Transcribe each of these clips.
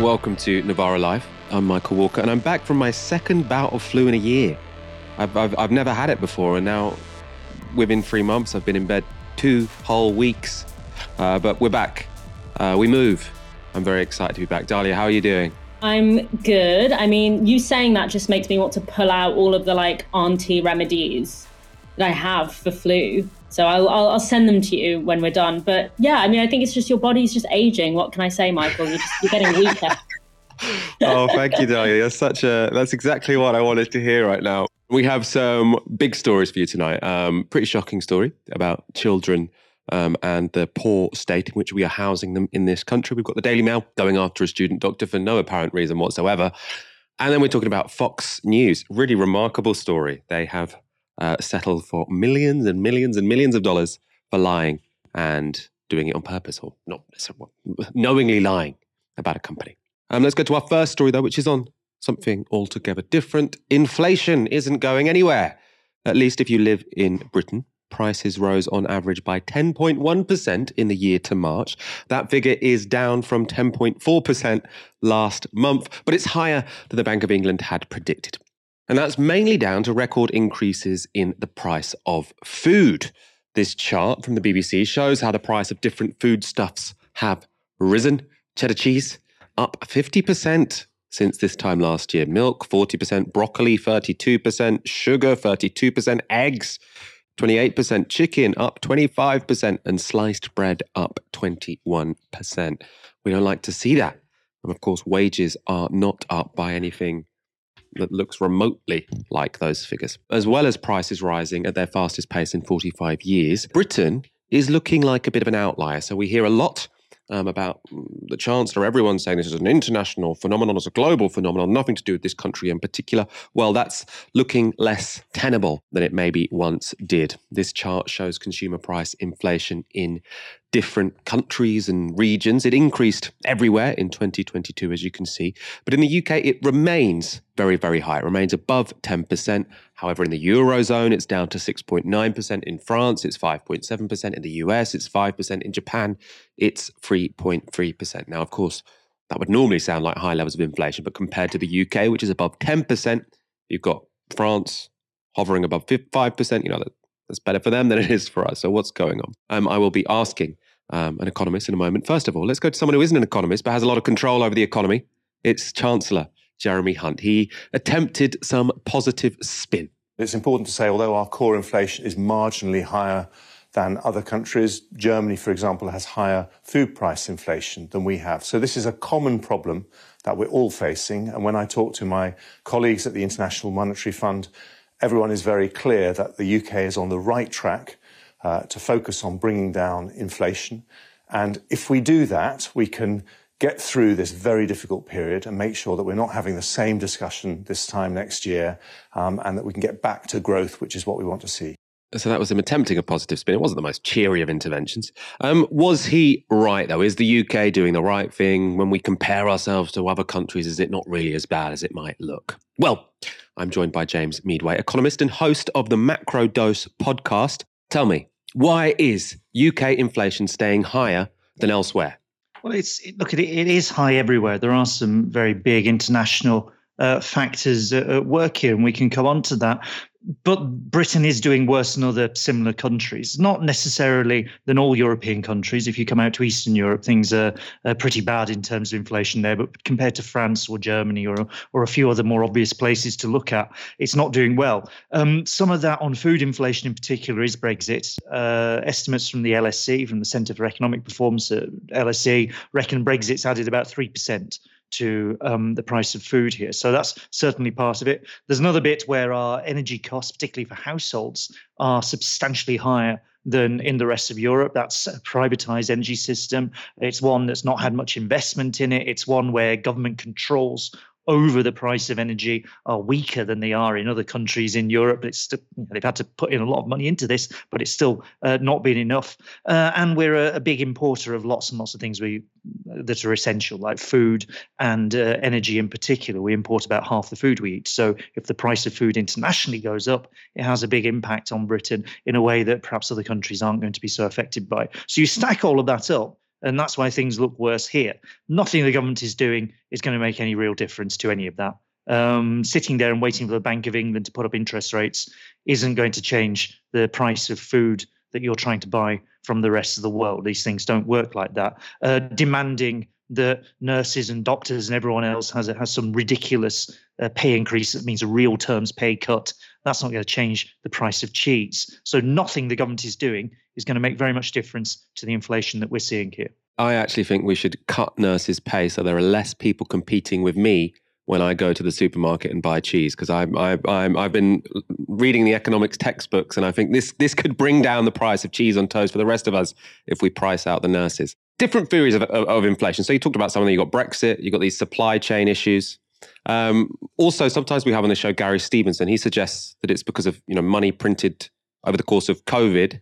Welcome to Novara Live. I'm Michael Walker, and I'm back from my second bout of flu in a year. I've, I've, I've never had it before, and now within three months, I've been in bed two whole weeks. Uh, but we're back. Uh, we move. I'm very excited to be back. Dalia, how are you doing? I'm good. I mean, you saying that just makes me want to pull out all of the like auntie remedies that I have for flu. So I'll, I'll, send them to you when we're done. But yeah, I mean, I think it's just your body's just aging. What can I say, Michael? You're, just, you're getting weaker. oh, thank you, Dalia. That's such a that's exactly what I wanted to hear right now. We have some big stories for you tonight. Um, pretty shocking story about children um, and the poor state in which we are housing them in this country. We've got the Daily Mail going after a student doctor for no apparent reason whatsoever. And then we're talking about Fox News. Really remarkable story. They have uh, settled for millions and millions and millions of dollars for lying and doing it on purpose or not knowingly lying about a company. Um, let's go to our first story, though, which is on something altogether different. Inflation isn't going anywhere, at least if you live in Britain. Prices rose on average by 10.1% in the year to March. That figure is down from 10.4% last month, but it's higher than the Bank of England had predicted. And that's mainly down to record increases in the price of food. This chart from the BBC shows how the price of different foodstuffs have risen. Cheddar cheese up 50% since this time last year. Milk 40%, broccoli 32%, sugar 32%, eggs 28%, chicken up 25%, and sliced bread up 21%. We don't like to see that. And of course, wages are not up by anything that looks remotely like those figures, as well as prices rising at their fastest pace in 45 years. Britain is looking like a bit of an outlier. So we hear a lot um, about the Chancellor, everyone saying this is an international phenomenon, it's a global phenomenon, nothing to do with this country in particular. Well, that's looking less tenable than it maybe once did. This chart shows consumer price inflation in different countries and regions. It increased everywhere in 2022, as you can see. But in the UK, it remains very, very high. It remains above 10%. However, in the Eurozone, it's down to 6.9%. In France, it's 5.7%. In the US, it's 5%. In Japan, it's 3.3%. Now, of course, that would normally sound like high levels of inflation, but compared to the UK, which is above 10%, you've got France hovering above 5%. You know, that's better for them than it is for us. So, what's going on? Um, I will be asking um, an economist in a moment. First of all, let's go to someone who isn't an economist but has a lot of control over the economy. It's Chancellor Jeremy Hunt. He attempted some positive spin. It's important to say, although our core inflation is marginally higher than other countries, Germany, for example, has higher food price inflation than we have. So this is a common problem that we're all facing. And when I talk to my colleagues at the International Monetary Fund, everyone is very clear that the UK is on the right track uh, to focus on bringing down inflation. And if we do that, we can get through this very difficult period and make sure that we're not having the same discussion this time next year um, and that we can get back to growth, which is what we want to see. So that was him attempting a positive spin. It wasn't the most cheery of interventions. Um, was he right, though? Is the UK doing the right thing? When we compare ourselves to other countries, is it not really as bad as it might look? Well, I'm joined by James Meadway, economist and host of the Macrodose podcast. Tell me, why is UK inflation staying higher than elsewhere? Well, it's look, it, it is high everywhere. There are some very big international uh, factors at work here, and we can come on to that but Britain is doing worse than other similar countries. Not necessarily than all European countries. If you come out to Eastern Europe, things are, are, pretty bad in terms of inflation there. But compared to France or Germany or or a few other more obvious places to look at, it's not doing well. Um, some of that on food inflation in particular is Brexit. Uh, estimates from the LSE, from the Centre for Economic Performance at LSE, reckon Brexit's added about three percent to um, the price of food here. So that's certainly part of it. There's another bit where our energy costs, particularly for households, are substantially higher than in the rest of Europe. That's a privatized energy system. It's one that's not had much investment in it. It's one where government controls over the price of energy are weaker than they are in other countries in Europe. It's still, they've had to put in a lot of money into this, but it's still uh, not been enough. Uh, and we're a, a, big importer of lots and lots of things we that are essential, like food and uh, energy in particular. We import about half the food we eat. So if the price of food internationally goes up, it has a big impact on Britain in a way that perhaps other countries aren't going to be so affected by. So you stack all of that up And that's why things look worse here. Nothing the government is doing is going to make any real difference to any of that. Um, sitting there and waiting for the Bank of England to put up interest rates isn't going to change the price of food that you're trying to buy from the rest of the world. These things don't work like that. Uh, demanding that nurses and doctors and everyone else has has some ridiculous uh, pay increase that means a real terms pay cut. That's not going to change the price of cheese. So nothing the government is doing is going to make very much difference to the inflation that we're seeing here. I actually think we should cut nurses' pay so there are less people competing with me when I go to the supermarket and buy cheese because I'm, I, I'm I've been reading the economics textbooks and I think this this could bring down the price of cheese on toast for the rest of us if we price out the nurses. Different theories of, of, of inflation. So you talked about something. You got Brexit. You got these supply chain issues. Um, also, sometimes we have on the show Gary Stevenson. He suggests that it's because of you know money printed over the course of COVID,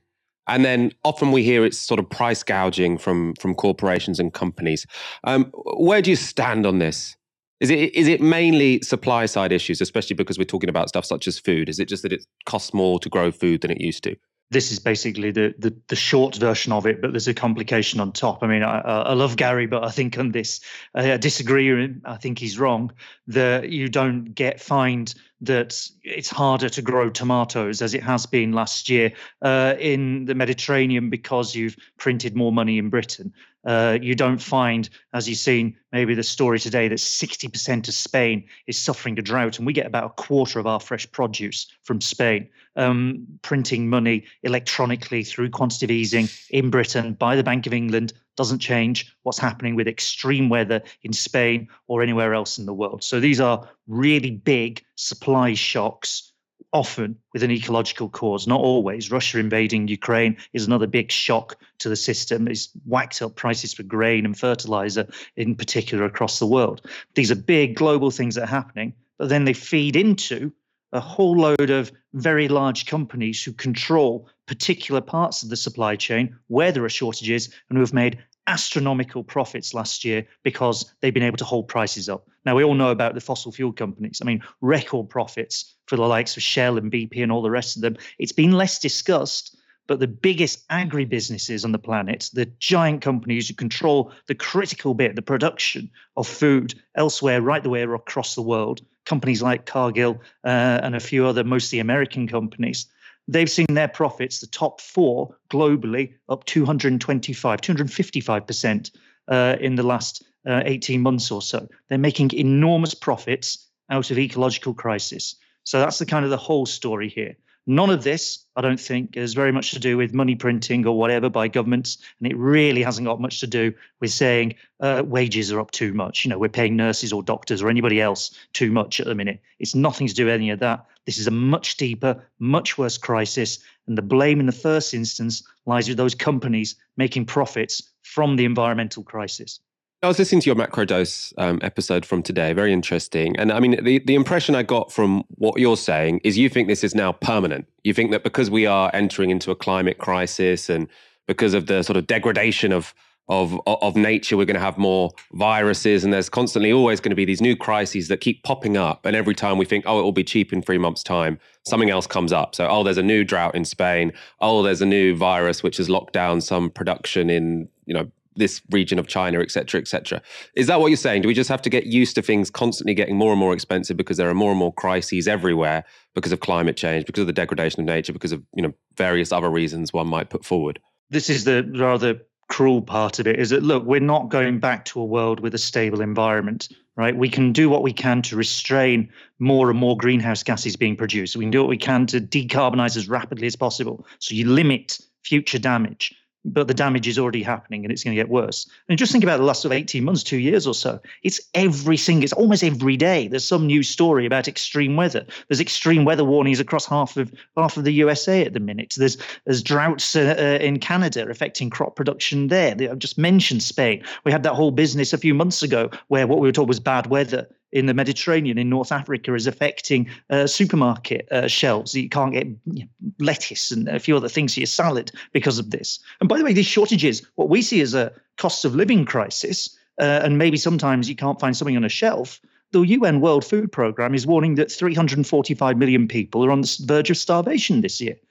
and then often we hear it's sort of price gouging from from corporations and companies. Um, where do you stand on this? Is it is it mainly supply side issues, especially because we're talking about stuff such as food? Is it just that it costs more to grow food than it used to? This is basically the, the, the short version of it, but there's a complication on top. I mean, I, I love Gary, but I think on this, I disagree. I think he's wrong. That you don't get find that it's harder to grow tomatoes as it has been last year uh, in the Mediterranean because you've printed more money in Britain. Uh, you don't find, as you've seen, maybe the story today that 60% of Spain is suffering a drought, and we get about a quarter of our fresh produce from Spain. Um, printing money electronically through quantitative easing in Britain by the Bank of England doesn't change what's happening with extreme weather in Spain or anywhere else in the world. So these are really big supply shocks often with an ecological cause, not always. Russia invading Ukraine is another big shock to the system. It's whacked up prices for grain and fertilizer, in particular, across the world. These are big global things that are happening, but then they feed into a whole load of very large companies who control particular parts of the supply chain where there are shortages and who have made astronomical profits last year because they've been able to hold prices up. Now, we all know about the fossil fuel companies. I mean, record profits for the likes of Shell and BP and all the rest of them. It's been less discussed, but the biggest agribusinesses on the planet, the giant companies who control the critical bit, the production of food elsewhere, right the way across the world, companies like Cargill uh, and a few other, mostly American companies, they've seen their profits, the top four globally, up 225, 255% uh, in the last uh, 18 months or so. They're making enormous profits out of ecological crisis. So that's the kind of the whole story here. None of this, I don't think, has very much to do with money printing or whatever by governments, and it really hasn't got much to do with saying uh, wages are up too much. You know, we're paying nurses or doctors or anybody else too much at the minute. It's nothing to do with any of that. This is a much deeper, much worse crisis, and the blame in the first instance lies with those companies making profits from the environmental crisis. I was listening to your macrodose um, episode from today. Very interesting. And I mean, the, the impression I got from what you're saying is you think this is now permanent. You think that because we are entering into a climate crisis and because of the sort of degradation of of of nature, we're going to have more viruses, and there's constantly always going to be these new crises that keep popping up. And every time we think, oh, it will be cheap in three months' time, something else comes up. So, oh, there's a new drought in Spain. Oh, there's a new virus which has locked down some production in you know this region of China, et cetera, et cetera. Is that what you're saying? Do we just have to get used to things constantly getting more and more expensive because there are more and more crises everywhere because of climate change, because of the degradation of nature, because of you know various other reasons one might put forward? This is the rather cruel part of it is that look we're not going back to a world with a stable environment right we can do what we can to restrain more and more greenhouse gases being produced we can do what we can to decarbonize as rapidly as possible so you limit future damage but the damage is already happening and it's going to get worse. And just think about the last of 18 months, two years or so. It's every single, it's almost every day. There's some new story about extreme weather. There's extreme weather warnings across half of half of the USA at the minute. There's there's droughts uh, uh, in Canada affecting crop production there. I've just mentioned Spain. We had that whole business a few months ago where what we were told was bad weather in the Mediterranean, in North Africa, is affecting uh, supermarket uh, shelves. You can't get you know, lettuce and a few other things for your salad because of this. And by the way, these shortages, what we see as a cost of living crisis, uh, and maybe sometimes you can't find something on a shelf. The UN World Food Programme is warning that 345 million people are on the verge of starvation this year.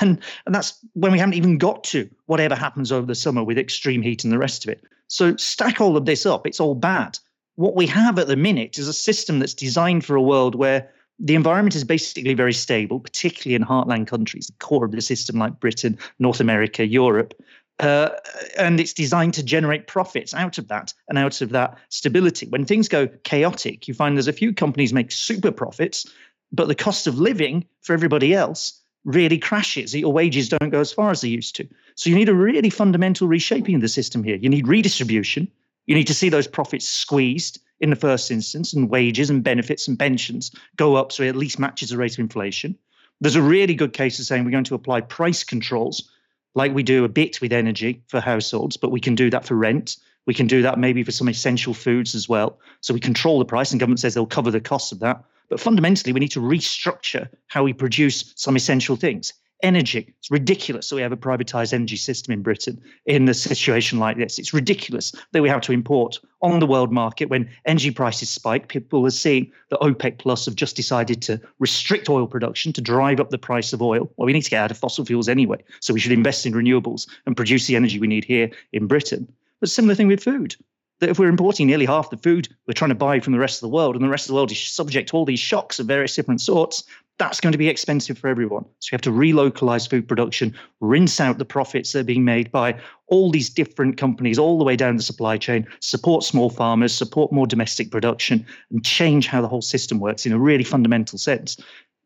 And, and that's when we haven't even got to whatever happens over the summer with extreme heat and the rest of it. So stack all of this up, it's all bad. What we have at the minute is a system that's designed for a world where the environment is basically very stable, particularly in heartland countries, the core of the system like Britain, North America, Europe. Uh, and it's designed to generate profits out of that and out of that stability. When things go chaotic, you find there's a few companies make super profits, but the cost of living for everybody else really crashes. Your wages don't go as far as they used to. So you need a really fundamental reshaping of the system here. You need redistribution. You need to see those profits squeezed in the first instance, and wages and benefits and pensions go up so it at least matches the rate of inflation. There's a really good case of saying we're going to apply price controls like we do a bit with energy for households, but we can do that for rent. We can do that maybe for some essential foods as well. So we control the price, and government says they'll cover the costs of that. But fundamentally, we need to restructure how we produce some essential things energy. It's ridiculous that we have a privatized energy system in Britain in a situation like this. It's ridiculous that we have to import on the world market when energy prices spike. People are seeing that OPEC Plus have just decided to restrict oil production to drive up the price of oil. Well, we need to get out of fossil fuels anyway. So we should invest in renewables and produce the energy we need here in Britain. But similar thing with food that if we're importing nearly half the food we're trying to buy from the rest of the world, and the rest of the world is subject to all these shocks of various different sorts, that's going to be expensive for everyone. So you have to relocalize food production, rinse out the profits that are being made by all these different companies all the way down the supply chain, support small farmers, support more domestic production, and change how the whole system works in a really fundamental sense.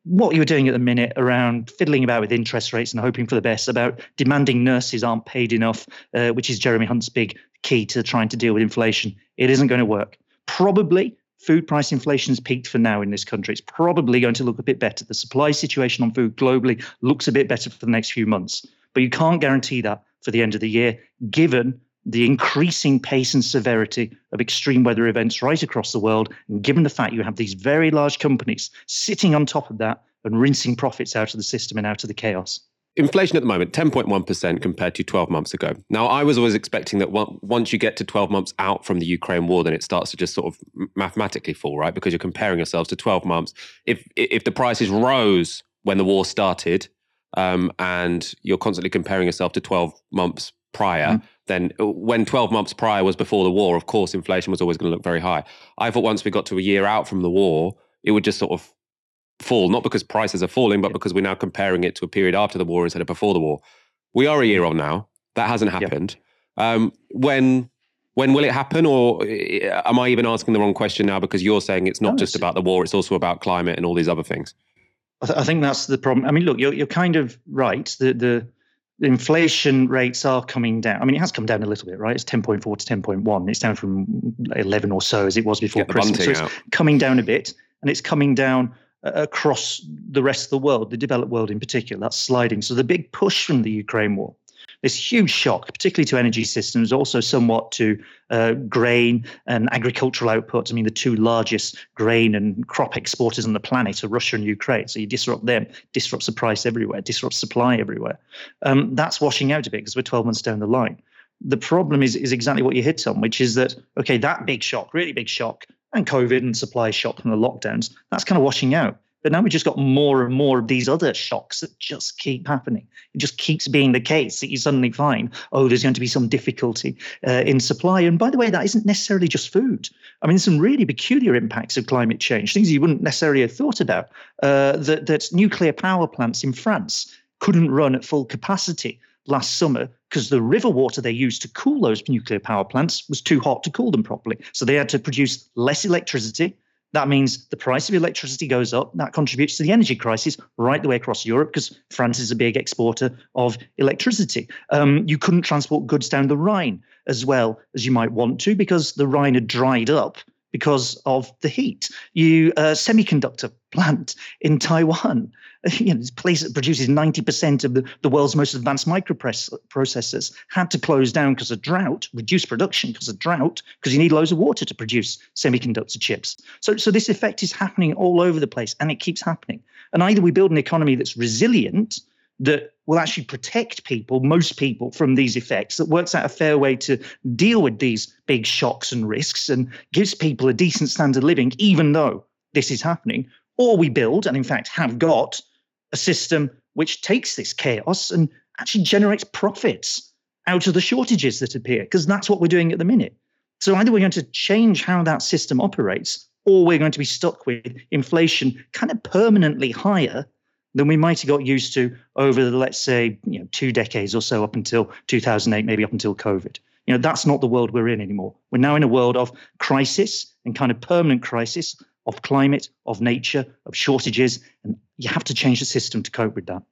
What you're doing at the minute around fiddling about with interest rates and hoping for the best, about demanding nurses aren't paid enough, uh, which is Jeremy Hunt's big key to trying to deal with inflation, it isn't going to work. Probably food price inflation has peaked for now in this country. It's probably going to look a bit better. The supply situation on food globally looks a bit better for the next few months. But you can't guarantee that for the end of the year, given the increasing pace and severity of extreme weather events right across the world, and given the fact you have these very large companies sitting on top of that and rinsing profits out of the system and out of the chaos inflation at the moment 10.1% compared to 12 months ago. Now i was always expecting that once you get to 12 months out from the ukraine war then it starts to just sort of mathematically fall right? Because you're comparing yourselves to 12 months. If if the prices rose when the war started um, and you're constantly comparing yourself to 12 months prior mm. then uh, when 12 months prior was before the war of course inflation was always going to look very high. I thought once we got to a year out from the war it would just sort of fall, not because prices are falling, but because we're now comparing it to a period after the war instead of before the war. We are a year on now. That hasn't happened. Um, when when will it happen, or uh, am I even asking the wrong question now? Because you're saying it's not no, just about the war; it's also about climate and all these other things. I, th- I think that's the problem. I mean, look, you're you're kind of right. The the inflation rates are coming down. I mean, it has come down a little bit, right? It's 10.4 to 10.1. It's down from 11 or so as it was before Christmas. So it's out. coming down a bit, and it's coming down across the rest of the world, the developed world in particular. That's sliding. So the big push from the Ukraine war, this huge shock, particularly to energy systems, also somewhat to uh, grain and agricultural output. I mean, the two largest grain and crop exporters on the planet are Russia and Ukraine. So you disrupt them, disrupts the price everywhere, disrupts supply everywhere. Um, that's washing out a bit because we're 12 months down the line. The problem is, is exactly what you hit on, which is that, okay, that big shock, really big shock, and COVID and supply shock and the lockdowns, that's kind of washing out. But now we've just got more and more of these other shocks that just keep happening. It just keeps being the case that you suddenly find, oh, there's going to be some difficulty uh, in supply. And by the way, that isn't necessarily just food. I mean, some really peculiar impacts of climate change, things you wouldn't necessarily have thought about. Uh, that, that nuclear power plants in France couldn't run at full capacity last summer because the river water they used to cool those nuclear power plants was too hot to cool them properly. So they had to produce less electricity. That means the price of electricity goes up. That contributes to the energy crisis right the way across Europe because France is a big exporter of electricity. Um, you couldn't transport goods down the Rhine as well as you might want to because the Rhine had dried up because of the heat. You uh, semiconductor plant in Taiwan, you know, this place that produces 90% of the, the world's most advanced microprocessors had to close down because of drought, reduce production because of drought, because you need loads of water to produce semiconductor chips. So, so this effect is happening all over the place and it keeps happening. And either we build an economy that's resilient, that will actually protect people, most people, from these effects, that works out a fair way to deal with these big shocks and risks and gives people a decent standard of living, even though this is happening. Or we build, and in fact have got, a system which takes this chaos and actually generates profits out of the shortages that appear, because that's what we're doing at the minute. So either we're going to change how that system operates, or we're going to be stuck with inflation kind of permanently higher than we might have got used to over the, let's say, you know, two decades or so up until 2008, maybe up until COVID. You know, that's not the world we're in anymore. We're now in a world of crisis and kind of permanent crisis of climate, of nature, of shortages, and you have to change the system to cope with that.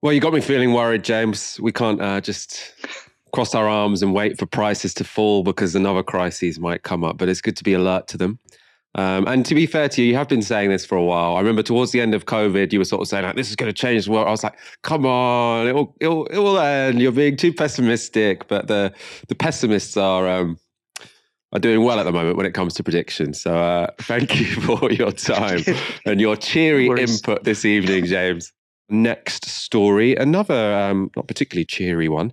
Well, you got me feeling worried, James. We can't uh, just cross our arms and wait for prices to fall because another crisis might come up. But it's good to be alert to them. Um, and to be fair to you, you have been saying this for a while. I remember towards the end of COVID, you were sort of saying like, "This is going to change the world." I was like, "Come on, it will, it will, it will end." You're being too pessimistic, but the the pessimists are um, are doing well at the moment when it comes to predictions. So uh, thank you for your time and your cheery input this evening, James. Next story, another um, not particularly cheery one.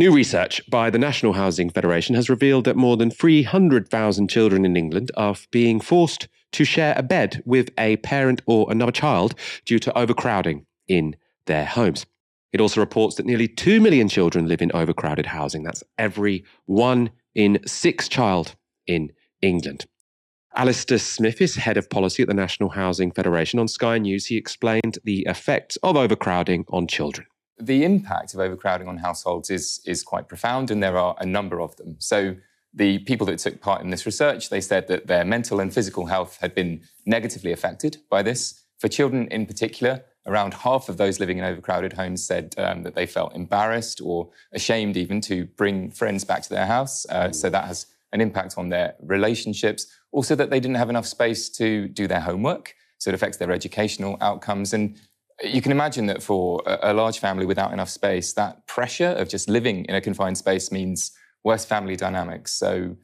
New research by the National Housing Federation has revealed that more than 300,000 children in England are being forced to share a bed with a parent or another child due to overcrowding in their homes. It also reports that nearly 2 million children live in overcrowded housing. That's every one in six child in England. Alistair Smith is head of policy at the National Housing Federation. On Sky News, he explained the effects of overcrowding on children the impact of overcrowding on households is, is quite profound, and there are a number of them. So, the people that took part in this research, they said that their mental and physical health had been negatively affected by this. For children in particular, around half of those living in overcrowded homes said um, that they felt embarrassed or ashamed even to bring friends back to their house. Uh, so that has an impact on their relationships. Also, that they didn't have enough space to do their homework. So it affects their educational outcomes. And you can imagine that for a, large family without enough space, that pressure of just living in a confined space means worse family dynamics. So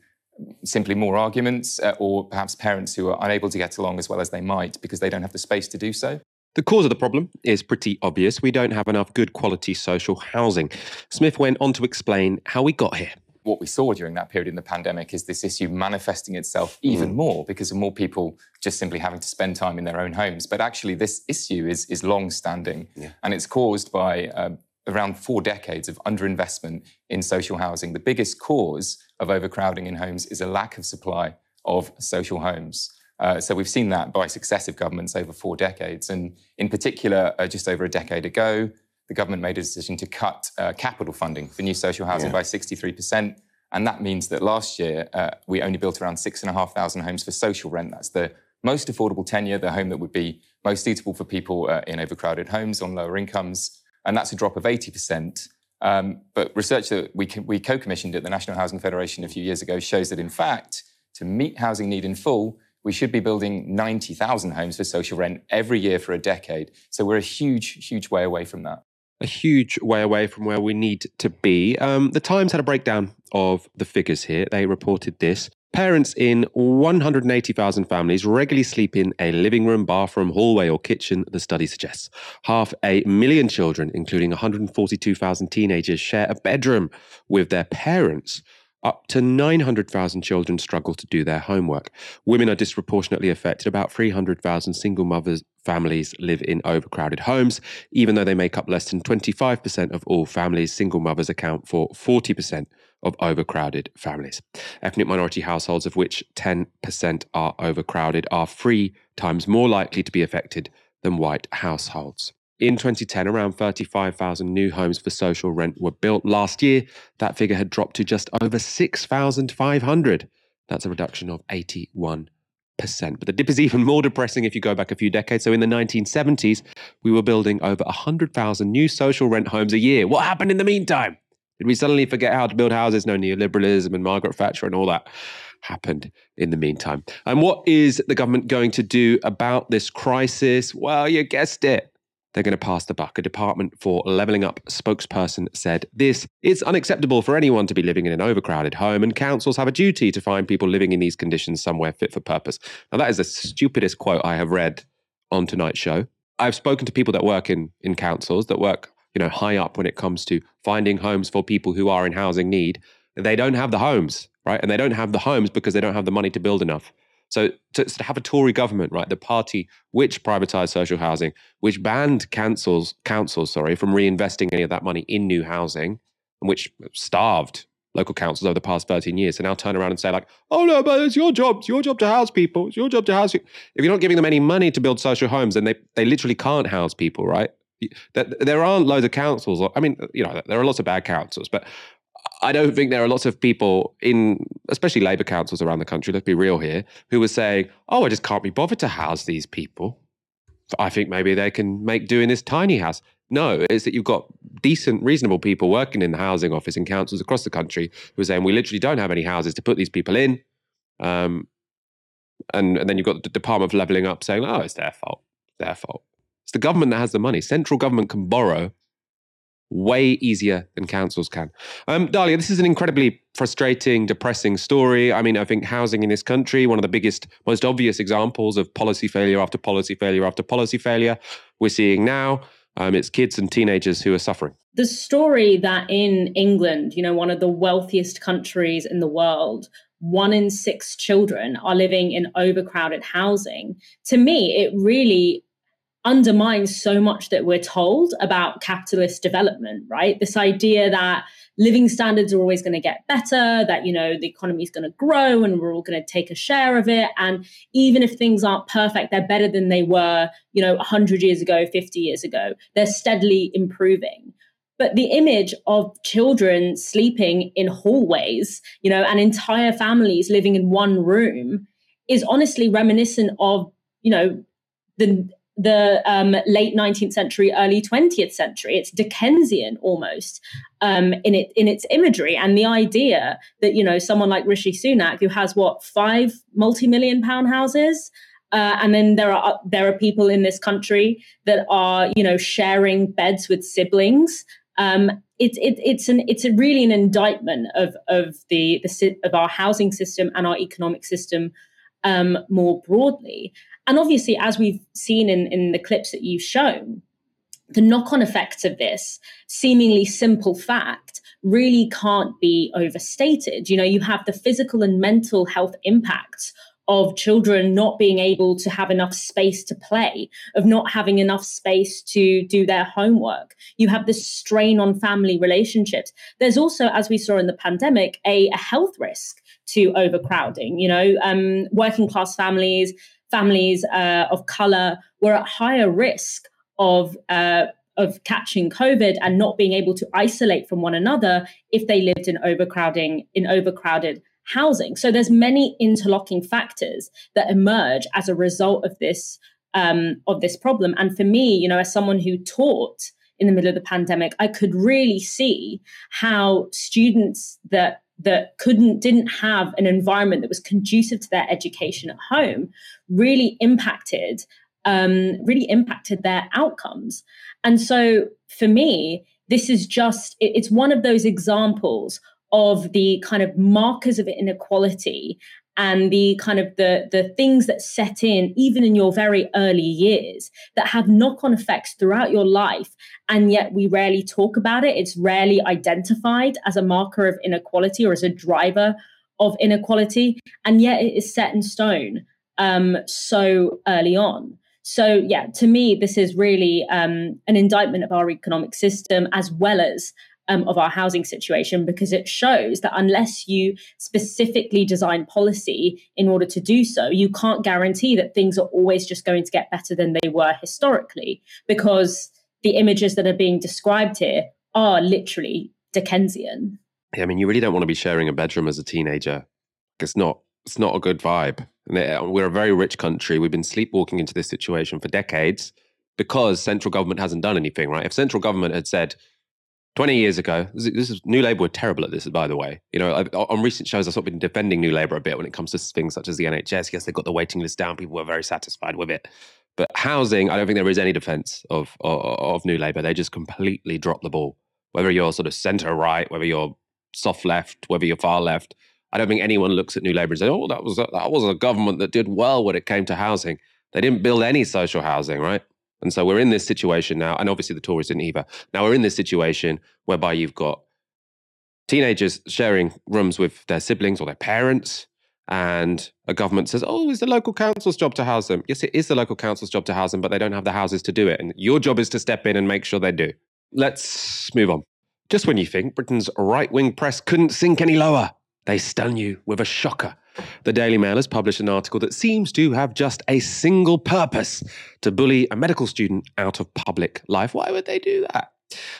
simply more arguments, uh, or perhaps parents who are unable to get along as well as they might because they don't have the space to do so. The cause of the problem is pretty obvious. We don't have enough good quality social housing. Smith went on to explain how we got here what we saw during that period in the pandemic is this issue manifesting itself even mm. more because of more people just simply having to spend time in their own homes. But actually, this issue is, is long standing yeah. and it's caused by uh, around four decades of underinvestment in social housing. The biggest cause of overcrowding in homes is a lack of supply of social homes. Uh, so we've seen that by successive governments over four decades. And in particular, uh, just over a decade ago, the government made a decision to cut uh, capital funding for new social housing yeah. by 63%. And that means that last year uh, we only built around 6,500 homes for social rent. That's the most affordable tenure, the home that would be most suitable for people uh, in overcrowded homes on lower incomes. And that's a drop of 80%. Um, but research that we, we co commissioned at the National Housing Federation a few years ago shows that, in fact, to meet housing need in full, we should be building 90,000 homes for social rent every year for a decade. So we're a huge, huge way away from that a huge way away from where we need to be. Um, the Times had a breakdown of the figures here. They reported this. Parents in 180,000 families regularly sleep in a living room, bathroom, hallway, or kitchen, the study suggests. Half a million children, including 142,000 teenagers, share a bedroom with their parents. Up to 900,000 children struggle to do their homework. Women are disproportionately affected. About 300,000 single mothers families live in overcrowded homes. Even though they make up less than 25% of all families, single mothers account for 40% of overcrowded families. Ethnic minority households, of which 10% are overcrowded, are three times more likely to be affected than white households. In 2010, around 35,000 new homes for social rent were built. Last year, that figure had dropped to just over 6,500. That's a reduction of 81%. But the dip is even more depressing if you go back a few decades. So in the 1970s, we were building over 100,000 new social rent homes a year. What happened in the meantime? Did we suddenly forget how to build houses? No neoliberalism and Margaret Thatcher and all that happened in the meantime. And what is the government going to do about this crisis? Well, you guessed it they're going to pass the buck. A Department for Levelling Up spokesperson said this It's unacceptable for anyone to be living in an overcrowded home, and councils have a duty to find people living in these conditions somewhere fit for purpose. Now, that is the stupidest quote I have read on tonight's show. I've spoken to people that work in, in councils, that work you know, high up when it comes to finding homes for people who are in housing need. They don't have the homes, right? And they don't have the homes because they don't have the money to build enough So to, to have a Tory government, right, the party which privatised social housing, which banned councils, councils, sorry, from reinvesting any of that money in new housing, and which starved local councils over the past 13 years to now turn around and say like, oh no, but it's your job. It's your job to house people. It's your job to house you. If you're not giving them any money to build social homes, then they, they literally can't house people, right? There aren't loads of councils. I mean, you know, there are lots of bad councils, but I don't think there are lots of people in, especially Labour councils around the country, let's be real here, who are saying, oh, I just can't be bothered to house these people. I think maybe they can make do in this tiny house. No, it's that you've got decent, reasonable people working in the housing office in councils across the country who are saying we literally don't have any houses to put these people in. Um, and, and then you've got the Department of Levelling Up saying, oh, it's their fault. Their fault. It's the government that has the money. Central government can borrow way easier than councils can. Um, Dalia, this is an incredibly frustrating, depressing story. I mean, I think housing in this country, one of the biggest, most obvious examples of policy failure after policy failure after policy failure, we're seeing now. Um, it's kids and teenagers who are suffering. The story that in England, you know, one of the wealthiest countries in the world, one in six children are living in overcrowded housing. To me, it really undermines so much that we're told about capitalist development, right? This idea that living standards are always going to get better, that, you know, the economy is going to grow and we're all going to take a share of it. And even if things aren't perfect, they're better than they were, you know, 100 years ago, 50 years ago. They're steadily improving. But the image of children sleeping in hallways, you know, and entire families living in one room is honestly reminiscent of, you know, the the um, late 19th century, early 20th century. It's Dickensian almost um, in it in its imagery, and the idea that you know someone like Rishi Sunak, who has what five multi-million pound houses, uh, and then there are there are people in this country that are you know sharing beds with siblings. Um, it's it, it's an it's a really an indictment of of the the of our housing system and our economic system um, more broadly. And obviously, as we've seen in, in the clips that you've shown, the knock on effects of this seemingly simple fact really can't be overstated. You know, you have the physical and mental health impacts of children not being able to have enough space to play, of not having enough space to do their homework. You have this strain on family relationships. There's also, as we saw in the pandemic, a, a health risk to overcrowding. You know, um, working class families, families uh, of color were at higher risk of uh, of catching COVID and not being able to isolate from one another if they lived in overcrowding in overcrowded housing. So there's many interlocking factors that emerge as a result of this um, of this problem. And for me, you know, as someone who taught in the middle of the pandemic, I could really see how students that that couldn't didn't have an environment that was conducive to their education at home really impacted um, really impacted their outcomes. And so for me this is just it's one of those examples of the kind of markers of inequality and the kind of the the things that set in even in your very early years that have knock-on effects throughout your life and yet we rarely talk about it. It's rarely identified as a marker of inequality or as a driver of inequality and yet it is set in stone um, so early on. So yeah to me this is really um, an indictment of our economic system as well as um, of our housing situation because it shows that unless you specifically design policy in order to do so, you can't guarantee that things are always just going to get better than they were historically because the images that are being described here are literally Dickensian. Yeah, I mean, you really don't want to be sharing a bedroom as a teenager. It's not. It's not a good vibe. We're a very rich country. We've been sleepwalking into this situation for decades because central government hasn't done anything. Right? If central government had said, 20 years ago, this is New Labour were terrible at this, by the way. You know, on recent shows, I've sort of been defending New Labour a bit when it comes to things such as the NHS. Yes, they got the waiting list down. People were very satisfied with it. But housing, I don't think there is any defence of, of, of New Labour. They just completely dropped the ball. Whether you're sort of centre right, whether you're soft left, whether you're far left, I don't think anyone looks at New Labour and says, "Oh, that was a, that was a government that did well when it came to housing." They didn't build any social housing, right? And so we're in this situation now, and obviously the Tories didn't either. Now we're in this situation whereby you've got teenagers sharing rooms with their siblings or their parents. and a government says, "Oh, it's the local council's job to house them." Yes, it is the local council's job to house them, but they don't have the houses to do it, and your job is to step in and make sure they do. Let's move on. Just when you think Britain's right-wing press couldn't sink any lower, they stun you with a shocker. The Daily Mail has published an article that seems to have just a single purpose to bully a medical student out of public life. Why would they do that?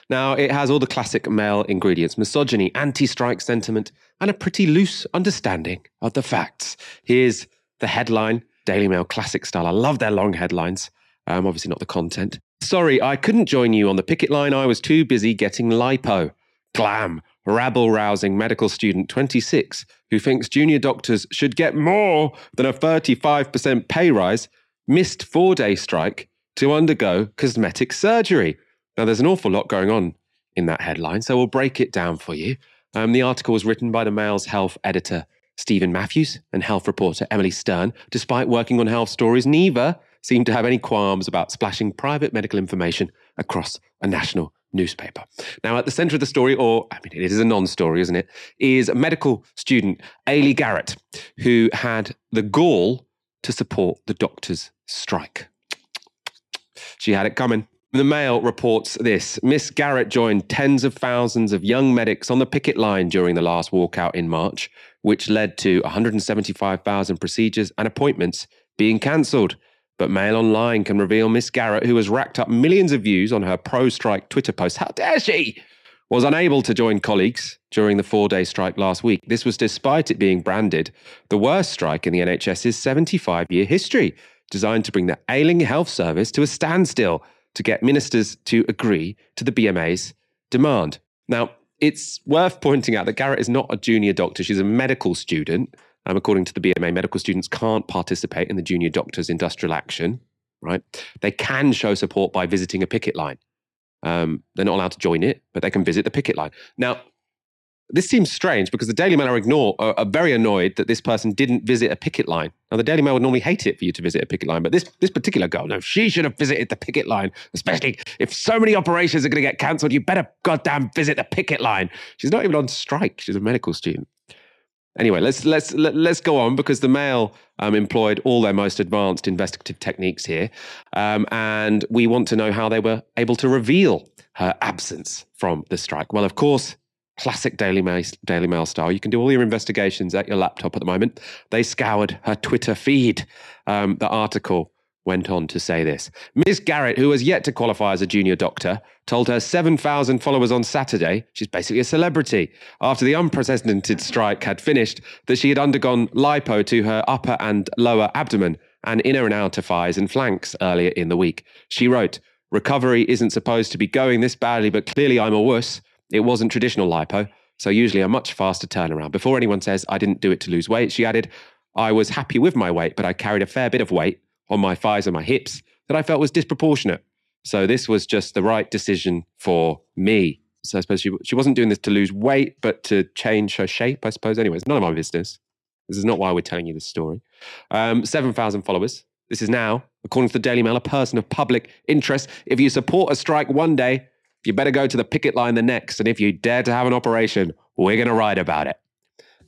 Now, it has all the classic Mail ingredients misogyny, anti strike sentiment, and a pretty loose understanding of the facts. Here's the headline Daily Mail classic style. I love their long headlines. Um, obviously, not the content. Sorry, I couldn't join you on the picket line. I was too busy getting lipo. Glam, rabble rousing medical student 26 who thinks junior doctors should get more than a 35% pay rise, missed four day strike to undergo cosmetic surgery. Now, there's an awful lot going on in that headline, so we'll break it down for you. Um, the article was written by the Mail's health editor, Stephen Matthews, and health reporter Emily Stearn. Despite working on health stories, neither seemed to have any qualms about splashing private medical information across a national newspaper. Now, at the center of the story, or I mean, it is a non story, isn't it? Is medical student Ailey Garrett, who had the gall to support the doctors' strike. She had it coming. The Mail reports this Miss Garrett joined tens of thousands of young medics on the picket line during the last walkout in March, which led to 175,000 procedures and appointments being cancelled. But Mail Online can reveal Miss Garrett, who has racked up millions of views on her pro strike Twitter post, how dare she, was unable to join colleagues during the four day strike last week. This was despite it being branded the worst strike in the NHS's 75 year history, designed to bring the ailing health service to a standstill to get ministers to agree to the BMA's demand. Now, it's worth pointing out that Garrett is not a junior doctor, she's a medical student. Um, according to the BMA, medical students can't participate in the junior doctor's industrial action, right? They can show support by visiting a picket line. Um, they're not allowed to join it, but they can visit the picket line. Now, this seems strange because the Daily Mail are, ignore, are, are, very annoyed that this person didn't visit a picket line. Now, the Daily Mail would normally hate it for you to visit a picket line, but this, this particular girl, no, she should have visited the picket line, especially if so many operations are going to get cancelled. You better goddamn visit the picket line. She's not even on strike. She's a medical student. Anyway, let's let's let, us go on because the Mail um, employed all their most advanced investigative techniques here, um, and we want to know how they were able to reveal her absence from the strike. Well, of course, classic Daily Mail, Daily Mail style. You can do all your investigations at your laptop at the moment. They scoured her Twitter feed. Um, the article went on to say this Ms. Garrett, who has yet to qualify as a junior doctor, told her 7,000 followers on Saturday, she's basically a celebrity, after the unprecedented strike had finished, that she had undergone lipo to her upper and lower abdomen and inner and outer thighs and flanks earlier in the week. She wrote, Recovery isn't supposed to be going this badly, but clearly I'm a wuss. It wasn't traditional lipo, so usually a much faster turnaround. Before anyone says, I didn't do it to lose weight, she added, I was happy with my weight, but I carried a fair bit of weight on my thighs and my hips that I felt was disproportionate. So this was just the right decision for me. So I suppose she, she wasn't doing this to lose weight, but to change her shape, I suppose. Anyways, none of my business. This is not why we're telling you this story. Um, 7,000 followers. This is now, according to the Daily Mail, a person of public interest. If you support a strike one day, you better go to the picket line the next. And if you dare to have an operation, we're going to write about it.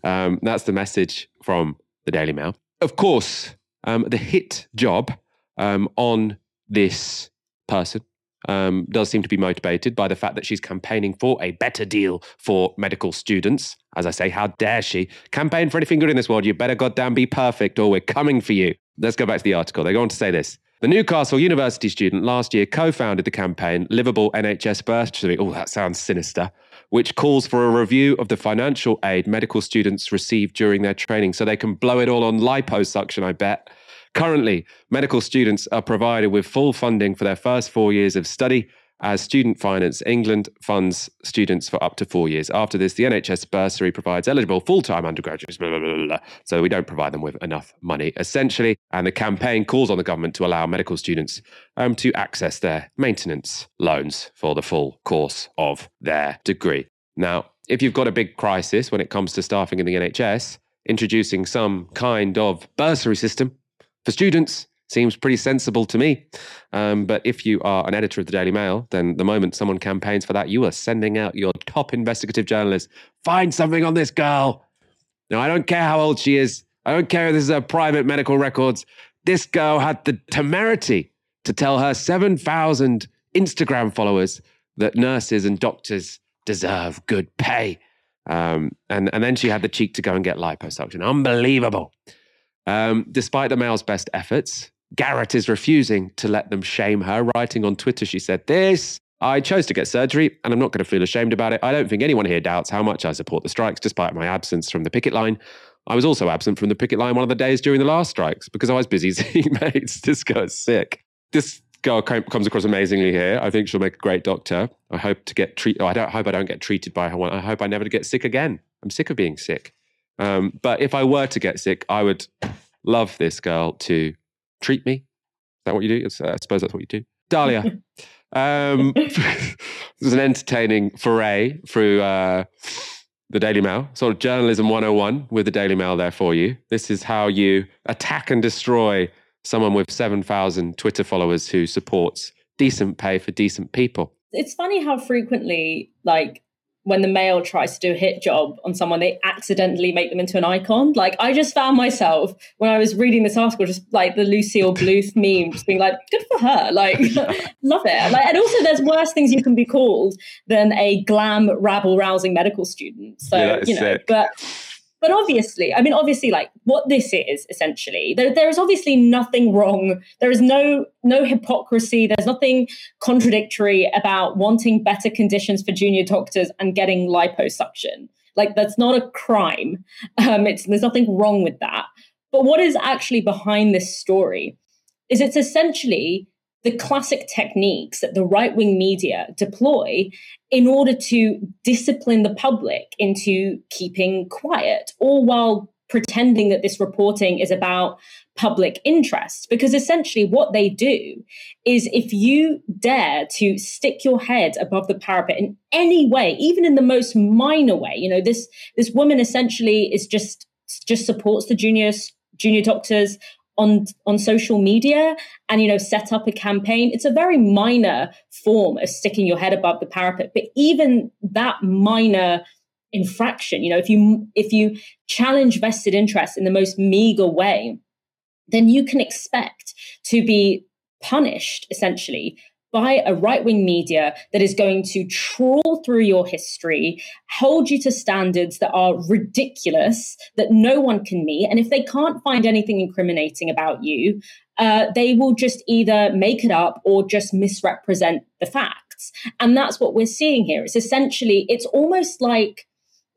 Um, that's the message from the Daily Mail. Of course, um, the hit job um, on this person um, does seem to be motivated by the fact that she's campaigning for a better deal for medical students. As I say, how dare she campaign for anything good in this world? You better goddamn be perfect or we're coming for you. Let's go back to the article. They go on to say this. The Newcastle University student last year co founded the campaign Livable NHS Bursary. Oh, that sounds sinister. Which calls for a review of the financial aid medical students receive during their training so they can blow it all on liposuction, I bet. Currently, medical students are provided with full funding for their first four years of study as Student Finance England funds students for up to four years. After this, the NHS bursary provides eligible full time undergraduates, blah, blah, blah, so we don't provide them with enough money, essentially. And the campaign calls on the government to allow medical students um, to access their maintenance loans for the full course of their degree. Now, if you've got a big crisis when it comes to staffing in the NHS, introducing some kind of bursary system for students seems pretty sensible to me. Um, but if you are an editor of the Daily Mail, then the moment someone campaigns for that, you are sending out your top investigative journalists. Find something on this girl. Now, I don't care how old she is. I don't care if this is her private medical records. This girl had the temerity to tell her 7,000 Instagram followers that nurses and doctors deserve good pay. Um, and, and then she had the cheek to go and get liposuction. Unbelievable. Um, despite the Mail's best efforts, Garrett is refusing to let them shame her. Writing on Twitter, she said, This I chose to get surgery, and I'm not going to feel ashamed about it. I don't think anyone here doubts how much I support the strikes, despite my absence from the picket line. I was also absent from the picket line one of the days during the last strikes because I was busy seeing mates. This girl's sick. This girl comes across amazingly here. I think she'll make a great doctor. I hope to get treated. Oh, I don't hope I don't get treated by her. I hope I never get sick again. I'm sick of being sick. Um, but if I were to get sick, I would love this girl to treat me. Is that what you do? I suppose that's what you do. Dalia. um, this is an entertaining foray through uh, the Daily Mail, sort of journalism 101 with the Daily Mail there for you. This is how you attack and destroy someone with 7,000 Twitter followers who supports decent pay for decent people. It's funny how frequently, like, when the Mail tries to do a hit job on someone, they accidentally make them into an icon. Like I just found myself when I was reading this article, just like the Lucille Bluth meme, just being like, "Good for her!" Like, love it. Like, and also, there's worse things you can be called than a glam, rabble rousing medical student. So yeah, you know, sick. but but obviously, I mean, obviously, like what this is essentially, there, there is obviously nothing wrong. There is no no hypocrisy. There's nothing contradictory about wanting better conditions for junior doctors and getting liposuction. Like that's not a crime. Um, it's there's nothing wrong with that. But what is actually behind this story is it's essentially the classic techniques that the right wing media deploy in order to discipline the public into keeping quiet, all while pretending that this reporting is about public interest. Because essentially, what they do is if you dare to stick your head above the parapet in any way, even in the most minor way, you know, this this woman essentially is just just supports the juniors junior doctors on on social media and you know set up a campaign. It's a very minor form of sticking your head above the parapet but even that minor infraction you know if you if you challenge vested interests in the most meager way then you can expect to be punished essentially by a right wing media that is going to trawl through your history, hold you to standards that are ridiculous, that no one can meet. And if they can't find anything incriminating about you, uh, they will just either make it up or just misrepresent the facts. And that's what we're seeing here. It's essentially, it's almost like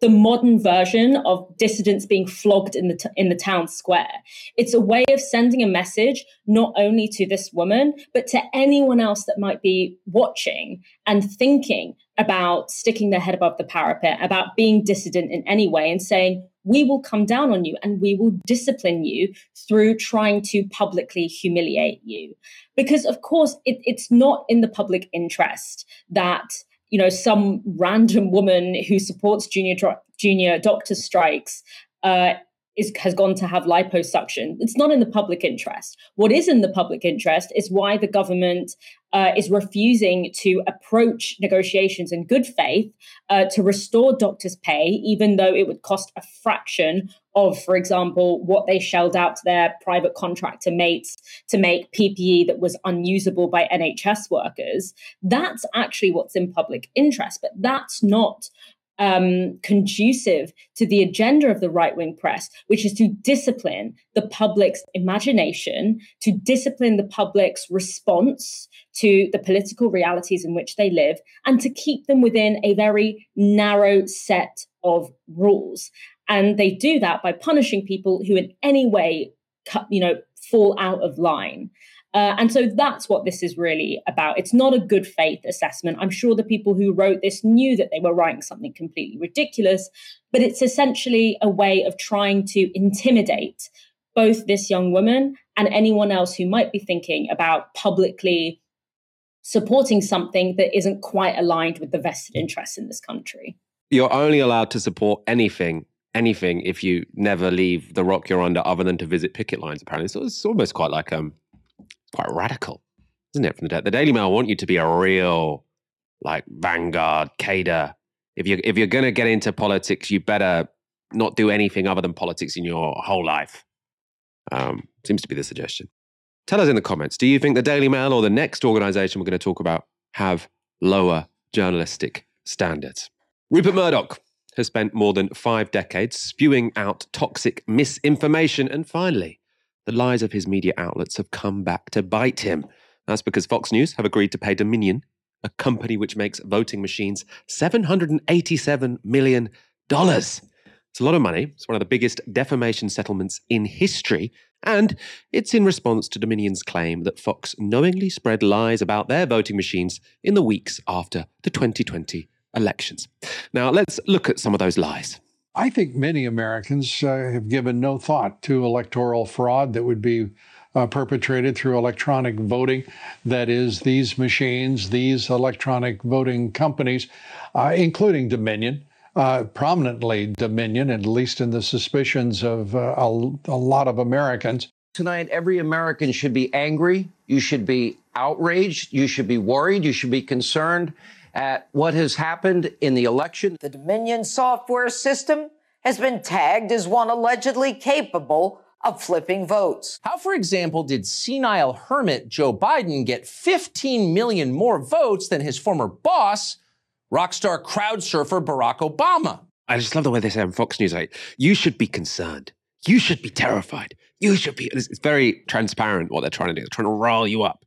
the modern version of dissidents being flogged in the t- in the town square. It's a way of sending a message not only to this woman but to anyone else that might be watching and thinking about sticking their head above the parapet, about being dissident in any way and saying we will come down on you and we will discipline you through trying to publicly humiliate you. Because, of course, it, it's not in the public interest that you know some random woman who supports junior junior doctor strikes uh, is has gone to have liposuction. It's not in the public interest. What is in the public interest is why the government uh, is refusing to approach negotiations in good faith uh, to restore doctors' pay, even though it would cost a fraction of, for example, what they shelled out to their private contractor mates to make PPE that was unusable by NHS workers. That's actually what's in public interest, but that's not um, conducive to the agenda of the right wing press, which is to discipline the public's imagination, to discipline the public's response to the political realities in which they live, and to keep them within a very narrow set of rules. And they do that by punishing people who, in any way, you know, fall out of line. Uh, and so that's what this is really about. It's not a good faith assessment. I'm sure the people who wrote this knew that they were writing something completely ridiculous, but it's essentially a way of trying to intimidate both this young woman and anyone else who might be thinking about publicly supporting something that isn't quite aligned with the vested interests in this country. You're only allowed to support anything anything if you never leave the rock you're under other than to visit picket lines apparently so it's almost quite like um quite radical, isn't it? From the, the Daily Mail want you to be a real like vanguard cadre. If you if you're going to get into politics, you better not do anything other than politics in your whole life. Um, seems to be the suggestion. Tell us in the comments do you think the Daily Mail or the next organization we're going to talk about have lower journalistic standards? Rupert Murdoch has spent more than five decades spewing out toxic misinformation, and finally, the lies of his media outlets have come back to bite him. That's because Fox News have agreed to pay Dominion, a company which makes voting machines, $787 million. It's a lot of money. It's one of the biggest defamation settlements in history. And it's in response to Dominion's claim that Fox knowingly spread lies about their voting machines in the weeks after the 2020 elections. Now, let's look at some of those lies. I think many Americans uh, have given no thought to electoral fraud that would be uh, perpetrated through electronic voting. That is, these machines, these electronic voting companies, uh, including Dominion, uh, prominently Dominion, at least in the suspicions of uh, a, a lot of Americans. Tonight, every American should be angry. You should be outraged. You should be worried. You should be concerned at what has happened in the election. The Dominion software system has been tagged as one allegedly capable of flipping votes. How, for example, did senile hermit Joe Biden get 15 million more votes than his former boss, rock star crowd surfer Barack Obama? I just love the way they say on Fox News, like, you should be concerned. You should be terrified. You should be. It's very transparent what they're trying to do. They're trying to rile you up.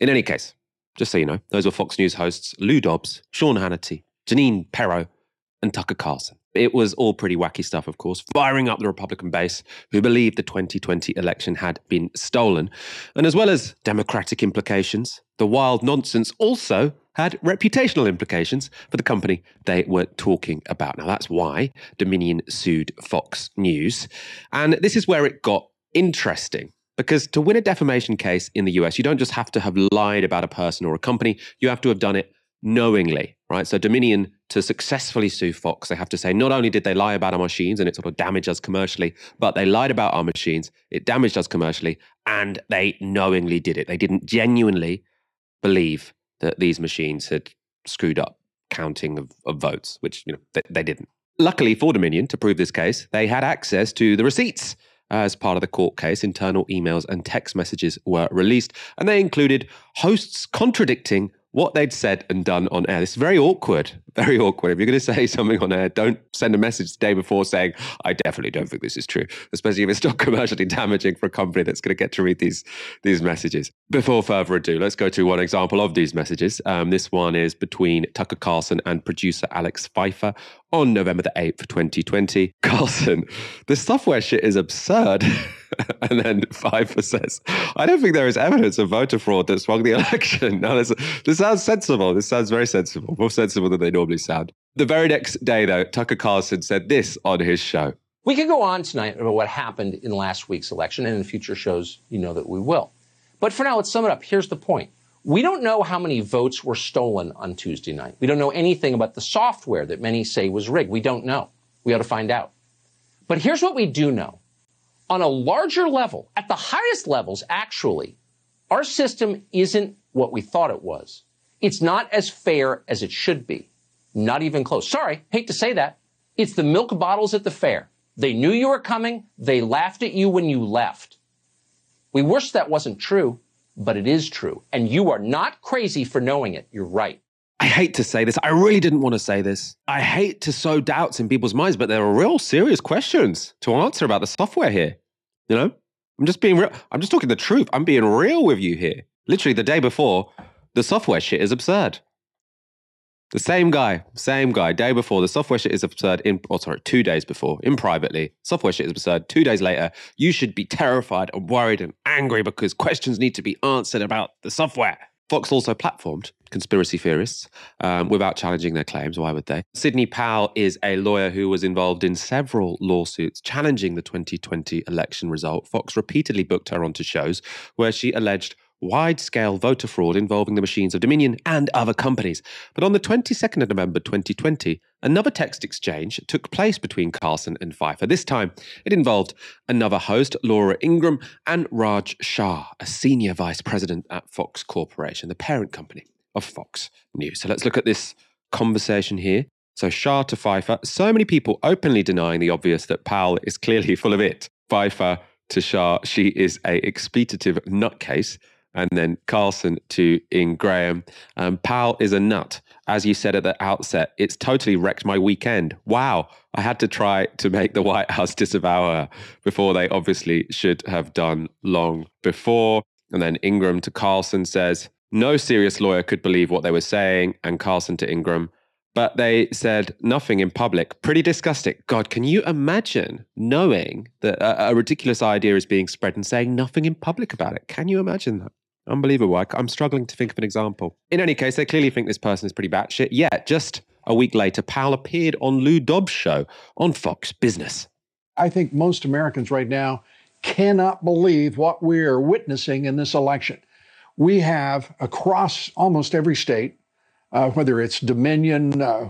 In any case, just so you know, those were Fox News hosts Lou Dobbs, Sean Hannity, Jeanine Pirro, and Tucker Carlson. It was all pretty wacky stuff, of course, firing up the Republican base who believed the 2020 election had been stolen. And as well as democratic implications, the wild nonsense also had reputational implications for the company they were talking about. Now, that's why Dominion sued Fox News. And this is where it got interesting. Because to win a defamation case in the US, you don't just have to have lied about a person or a company, you have to have done it knowingly, right? So Dominion, to successfully sue Fox, they have to say not only did they lie about our machines and it sort of damaged us commercially, but they lied about our machines, it damaged us commercially, and they knowingly did it. They didn't genuinely believe that these machines had screwed up counting of, of votes, which you know they, they didn't. Luckily for Dominion, to prove this case, they had access to the receipts Uh, as part of the court case, internal emails and text messages were released, and they included hosts contradicting what they'd said and done on air. This is very awkward, very awkward. If you're going to say something on air, don't send a message the day before saying, I definitely don't think this is true, especially if it's not commercially damaging for a company that's going to get to read these, these messages. Before further ado, let's go to one example of these messages. Um, this one is between Tucker Carlson and producer Alex Pfeiffer on November the 8th, 2020. Carlson, the software shit is absurd. and then Pfeiffer says, I don't think there is evidence of voter fraud that swung the election. Now, this, this sounds sensible. This sounds very sensible, more sensible than they normally sound. The very next day, though, Tucker Carlson said this on his show. We could go on tonight about what happened in last week's election, and in future shows, you know that we will. But for now, let's sum it up. Here's the point. We don't know how many votes were stolen on Tuesday night. We don't know anything about the software that many say was rigged. We don't know. We ought to find out. But here's what we do know. On a larger level, at the highest levels, actually, our system isn't what we thought it was. It's not as fair as it should be. Not even close. Sorry, hate to say that. It's the milk bottles at the fair. They knew you were coming. They laughed at you when you left. We wish that wasn't true, but it is true. And you are not crazy for knowing it. You're right. I hate to say this. I really didn't want to say this. I hate to sow doubts in people's minds, but there are real serious questions to answer about the software here. You know, I'm just being real. I'm just talking the truth. I'm being real with you here. Literally, the day before, the software shit is absurd. The same guy, same guy, day before, the software shit is absurd in, oh, sorry, two days before, in privately, software shit is absurd. Two days later, you should be terrified and worried and angry because questions need to be answered about the software. Fox also platformed conspiracy theorists um, without challenging their claims. Why would they? Sidney Powell is a lawyer who was involved in several lawsuits challenging the 2020 election result. Fox repeatedly booked her onto shows where she alleged wide scale voter fraud involving the machines of Dominion and other companies. But on the 22nd of November 2020, another text exchange took place between Carlson and Pfeiffer. This time, it involved another host, Laura Ingraham, and Raj Shah, a senior vice president at Fox Corporation, the parent company of Fox News. So let's look at this conversation here. So Shah to Pfeiffer, so many people openly denying the obvious that Powell is clearly full of it. Pfeiffer to Shah, she is a expletive nutcase. And then Carlson to Ingraham. Um, Powell is a nut. As you said at the outset, it's totally wrecked my weekend. Wow. I had to try to make the White House disavow her before they obviously should have done long before. And then Ingraham to Carlson says, no serious lawyer could believe what they were saying. And Carlson to Ingraham, but they said nothing in public. Pretty disgusting. God, can you imagine knowing that a, a, ridiculous idea is being spread and saying nothing in public about it? Can you imagine that? Unbelievable. I, am struggling to think of an example. In any case, they clearly think this person is pretty batshit. Yet, just a week later, Powell appeared on Lou Dobbs' show on Fox Business. I think most Americans right now cannot believe what we are witnessing in this election. We have across almost every state, uh, whether it's Dominion, uh,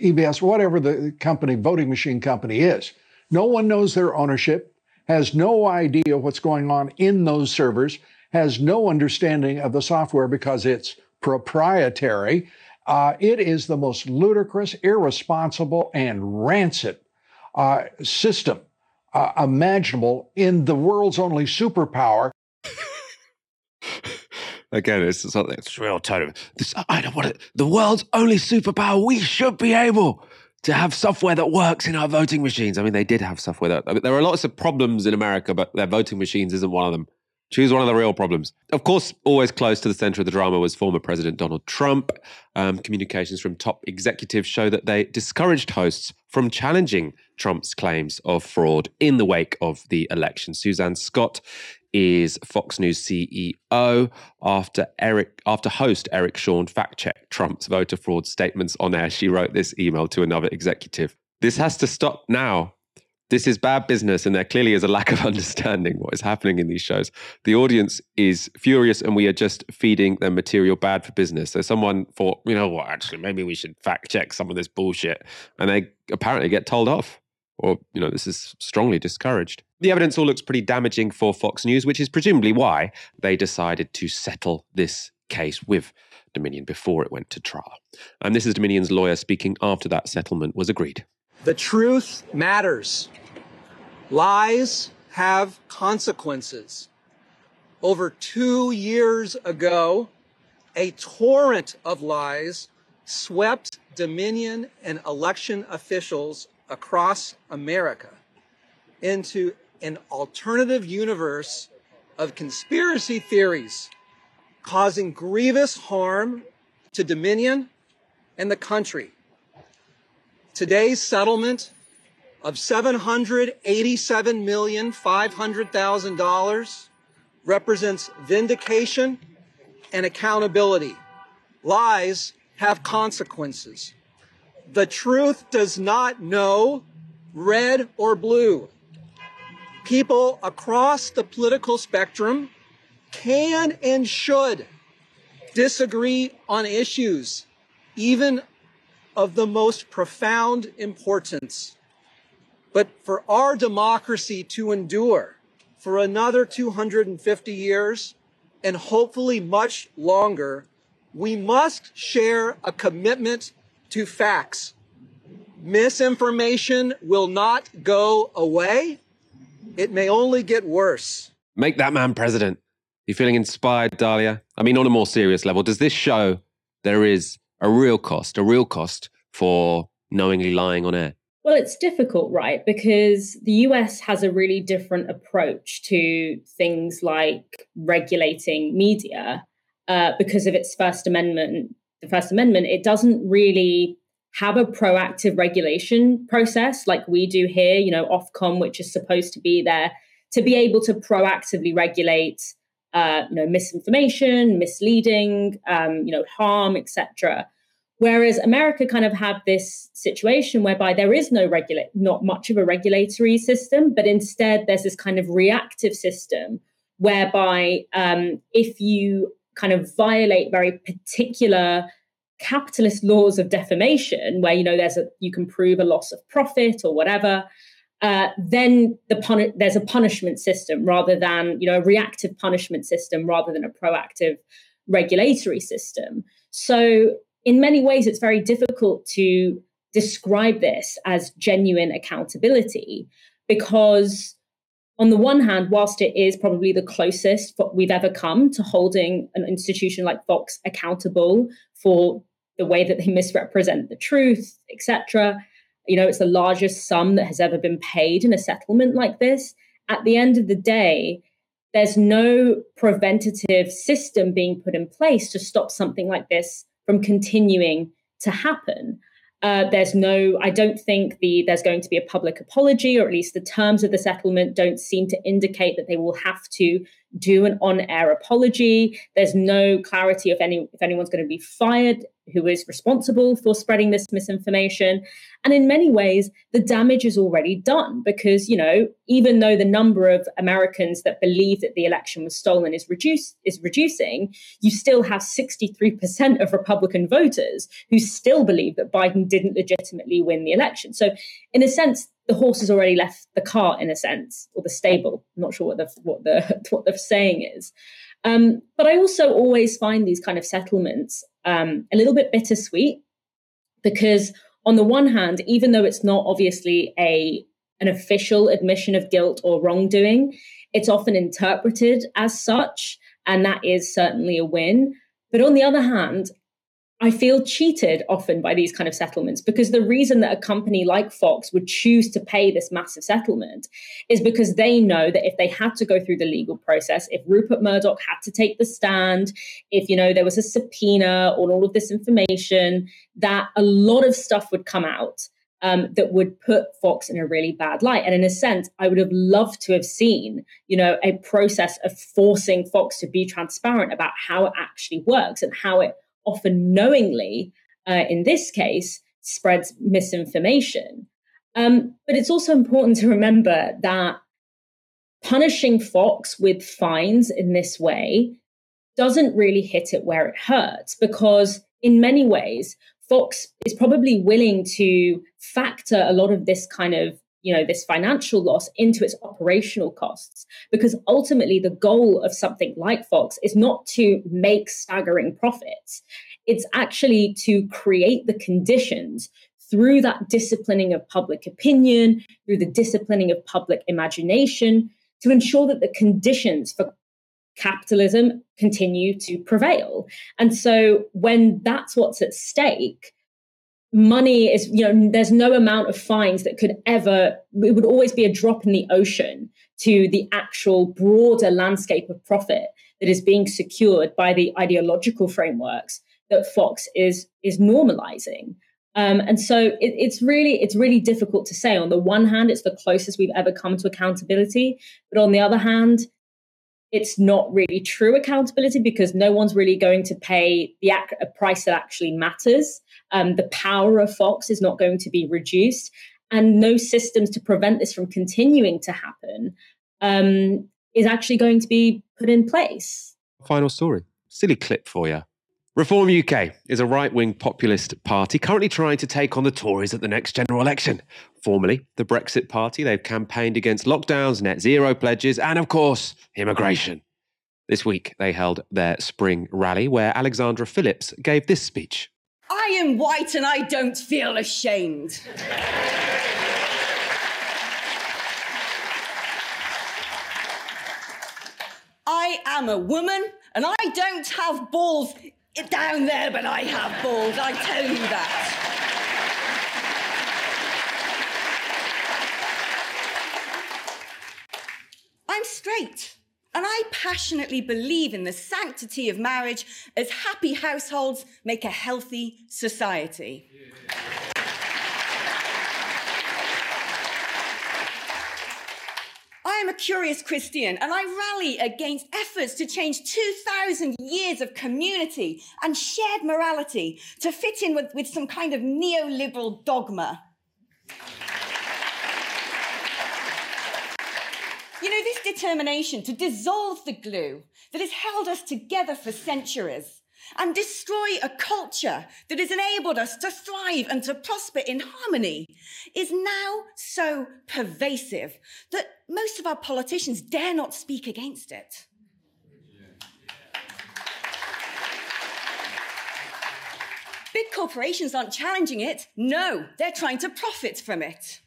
EBS, whatever the company, voting machine company is, no one knows their ownership, has no idea what's going on in those servers, has no understanding of the software because it's proprietary. Uh, it is the most ludicrous, irresponsible, and rancid uh, system uh, imaginable in the world's only superpower. Again, it's something it's real tone this. I don't want it. The world's only superpower. We should be able to have software that works in our voting machines. I mean, they did have software that. I mean, there are lots of problems in America, but their voting machines isn't one of them. Choose one of the real problems. Of course, always close to the center of the drama was former President Donald Trump. Um, communications from top executives show that they discouraged hosts from challenging Trump's claims of fraud in the wake of the election. Suzanne Scott is Fox News CEO after Eric after host Eric Shawn fact checked Trump's voter fraud statements on air. She wrote this email to another executive. This has to stop now. This is bad business and there clearly is a lack of understanding what is happening in these shows. The audience is furious and we are just feeding them material bad for business. So someone thought you know what? Actually maybe we should fact check some of this bullshit and they apparently get told off or you know this is strongly discouraged. The evidence all looks pretty damaging for fox news which is presumably why they decided to settle this case with dominion before it went to trial. And this is dominion's lawyer speaking after that settlement was agreed. The truth matters. Lies have consequences. Over two years ago, a torrent of lies swept Dominion and election officials across America into an alternative universe of conspiracy theories causing grievous harm to Dominion and the country. Today's settlement of $787,500,000 represents vindication and accountability. Lies have consequences. The truth does not know red or blue. People across the political spectrum can and should disagree on issues, even of the most profound importance. But for our democracy to endure for another 250 years and hopefully much longer, we must share a commitment to facts. Misinformation will not go away. It may only get worse. Make that man president. You feeling inspired, Dalia? I mean, on a more serious level, does this show there is a real cost, a real cost for knowingly lying on air? Well, it's difficult, right? Because the US has a really different approach to things like regulating media uh, because of its First Amendment. The First Amendment, it doesn't really have a proactive regulation process like we do here, you know, Ofcom, which is supposed to be there to be able to proactively regulate, uh, you know, misinformation, misleading, um, you know, harm, etc. Whereas America kind of had this situation whereby there is no regulate, not much of a regulatory system, but instead there's this kind of reactive system whereby um, if you kind of violate very particular capitalist laws of defamation, where you know there's a you can prove a loss of profit or whatever, uh, then the puni- there's a punishment system rather than you know a reactive punishment system rather than a proactive regulatory system. So in many ways, it's very difficult to describe this as genuine accountability because on the one hand, whilst it is probably the closest we've ever come to holding an institution like Fox accountable for the way that they misrepresent the truth, etc., you know, it's the largest sum that has ever been paid in a settlement like this. At the end of the day, there's no preventative system being put in place to stop something like this from continuing to happen. Uh, there's no, I don't think the there's going to be a public apology, or at least the terms of the settlement don't seem to indicate that they will have to do an on-air apology. There's no clarity if any if anyone's going to be fired who is responsible for spreading this misinformation. And in many ways, the damage is already done because, you know, even though the number of Americans that believe that the election was stolen is reduced is reducing, you still have 63% of Republican voters who still believe that Biden didn't legitimately win the election. So in a sense, the horse has already left the cart in a sense, or the stable. I'm not sure what the what the what the saying is. Um, but I also always find these kind of settlements um, a little bit bittersweet because, on the one hand, even though it's not obviously a an official admission of guilt or wrongdoing, it's often interpreted as such, and that is certainly a win. But on the other hand, I feel cheated often by these kind of settlements because the reason that a company like Fox would choose to pay this massive settlement is because they know that if they had to go through the legal process, if Rupert Murdoch had to take the stand, if you know there was a subpoena on all of this information, that a lot of stuff would come out um, that would put Fox in a really bad light. And in a sense, I would have loved to have seen, you know, a process of forcing Fox to be transparent about how it actually works and how it often knowingly, uh, in this case, spreads misinformation. Um, but it's also important to remember that punishing Fox with fines in this way doesn't really hit it where it hurts because, in many ways, Fox is probably willing to factor a lot of this kind of you know this financial loss into its operational costs. Because ultimately the goal of something like fox is not to make staggering profits. It's actually to create the conditions through that disciplining of public opinion through the disciplining of public imagination to ensure that the conditions for capitalism continue to prevail. And so when that's what's at stake money is you know there's no amount of fines that could ever it would always be a drop in the ocean to the actual broader landscape of profit that is being secured by the ideological frameworks that fox is is normalizing. Um, and so it, it's really it's really difficult to say. On the one hand it's the closest we've ever come to accountability. But on the other hand it's not really true accountability because no one's really going to pay the ac- a price that actually matters. Um, the power of Fox is not going to be reduced, and no systems to prevent this from continuing to happen um, is actually going to be put in place. Final story. Silly clip for you. Reform UK is a right wing populist party currently trying to take on the Tories at the next general election. Formerly, the Brexit Party, they've campaigned against lockdowns, net zero pledges, and of course, immigration. This week, they held their spring rally where Alexandra Phillips gave this speech. I am white and I don't feel ashamed. I am a woman and I don't have balls down there, but I have balls, I tell you that. I'm straight. And I passionately believe in the sanctity of marriage as happy households make a healthy society. I am a curious Christian and I rally against efforts to change 2,000 years of community and shared morality to fit in with, with some kind of neoliberal dogma. You know, this determination to dissolve the glue that has held us together for centuries and destroy a culture that has enabled us to thrive and to prosper in harmony is now so pervasive that most of our politicians dare not speak against it. Big corporations aren't challenging it. No, they're trying to profit from it.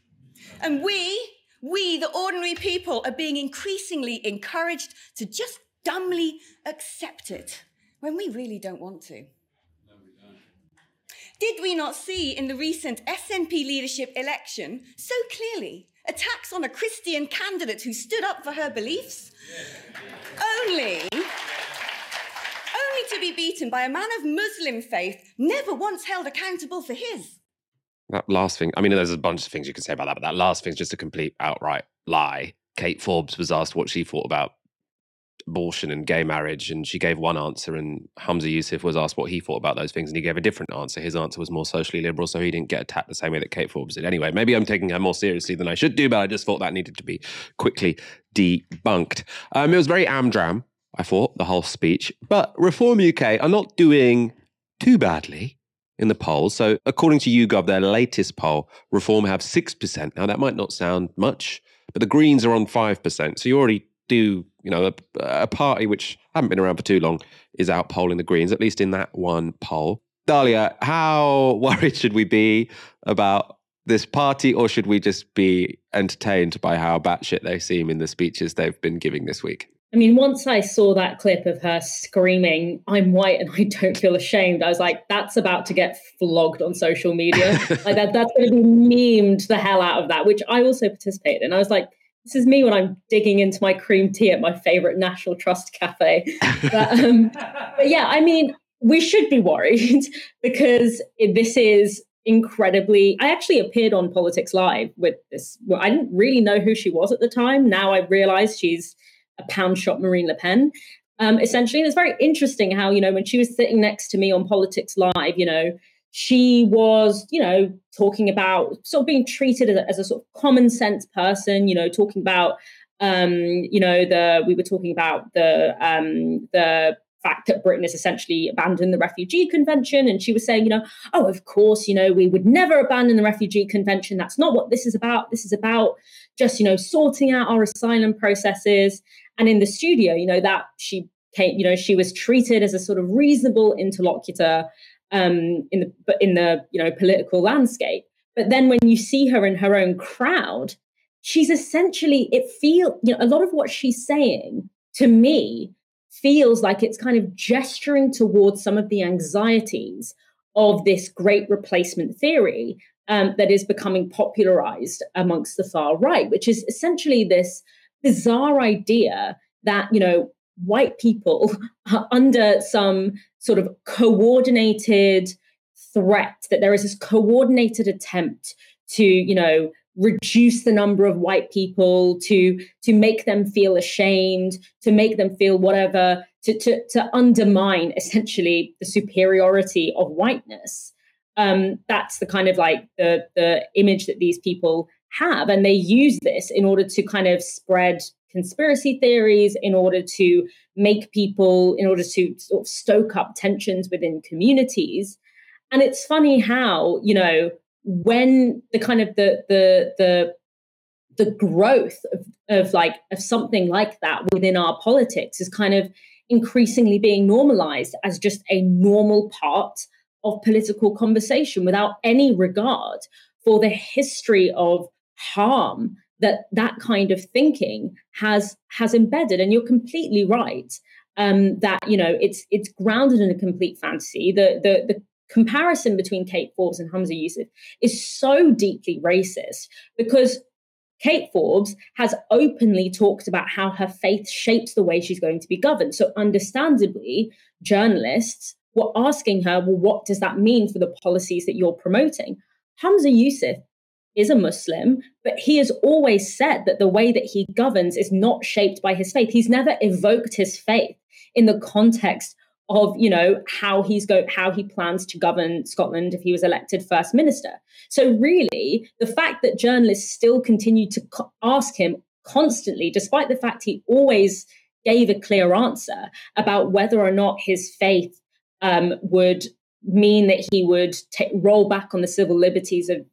And we We, the ordinary people, are being increasingly encouraged to just dumbly accept it when we really don't want to. Did we not see in the recent SNP leadership election so clearly attacks on a Christian candidate who stood up for her beliefs? Only, only to be beaten by a man of Muslim faith, never once held accountable for his. That last thing, I mean, there's a bunch of things you can say about that, but that last thing's just a complete outright lie. Kate Forbes was asked what she thought about abortion and gay marriage, and she gave one answer, and Humza Yousaf was asked what he thought about those things, and he gave a different answer. His answer was more socially liberal, so he didn't get attacked the same way that Kate Forbes did. Anyway, maybe I'm taking her more seriously than I should do, but I just thought that needed to be quickly debunked. Um, it was very amdram, I thought, the whole speech, but Reform UK are not doing too badly in the polls. So, according to YouGov, their latest poll, Reform have 6%. Now, that might not sound much, but the Greens are on 5%. So, you already do, you know, a, a party which haven't been around for too long is out polling the Greens, at least in that one poll. Dalia, how worried should we be about this party, or should we just be entertained by how batshit they seem in the speeches they've been giving this week? I mean, once I saw that clip of her screaming, I'm white and I don't feel ashamed, I was like, that's about to get flogged on social media. like that, that's going to be memed the hell out of that, which I also participated in. I was like, this is me when I'm digging into my cream tea at my favorite National Trust cafe. But, um, but yeah, I mean, we should be worried because this is incredibly. I actually appeared on Politics Live with this. Well, I didn't really know who she was at the time. Now I realize she's a pound shot Marine Le Pen. Um, essentially, and it's very interesting how you know when she was sitting next to me on Politics Live, you know, she was, you know, talking about sort of being treated as a, as a sort of common sense person, you know, talking about, um, you know, the we were talking about the um, the fact that Britain has essentially abandoned the Refugee Convention. And she was saying, you know, oh, of course, you know, we would never abandon the Refugee Convention. That's not what this is about. This is about just, you know, sorting out our asylum processes. And in the studio, you know, that she came, you know, she was treated as a sort of reasonable interlocutor um, in the but in the you know political landscape. But then when you see her in her own crowd, she's essentially it feel you know a lot of what she's saying to me feels like it's kind of gesturing towards some of the anxieties of this great replacement theory um, that is becoming popularized amongst the far right, which is essentially this bizarre idea that you know white people are under some sort of coordinated threat, that there is this coordinated attempt to, you know, reduce the number of white people, to to make them feel ashamed, to make them feel whatever, to to, to undermine essentially the superiority of whiteness. Um, that's the kind of like the the image that these people have, and they use this in order to kind of spread conspiracy theories, in order to make people, in order to sort of stoke up tensions within communities. And it's funny how, you know, when the kind of the the the the growth of, of like of something like that within our politics is kind of increasingly being normalized as just a normal part of political conversation without any regard for the history of harm that that kind of thinking has has embedded and you're completely right um, that you know it's it's grounded in a complete fantasy the the the comparison between Kate Forbes and Humza Yousaf is so deeply racist because Kate Forbes has openly talked about how her faith shapes the way she's going to be governed. So, understandably, journalists were asking her, well, what does that mean for the policies that you're promoting? Humza Yousaf is a Muslim, but he has always said that the way that he governs is not shaped by his faith. He's never evoked his faith in the context of you know how he's go how he plans to govern Scotland if he was elected first minister. So really, the fact that journalists still continue to co- ask him constantly, despite the fact he always gave a clear answer about whether or not his faith um, would mean that he would t- roll back on the civil liberties of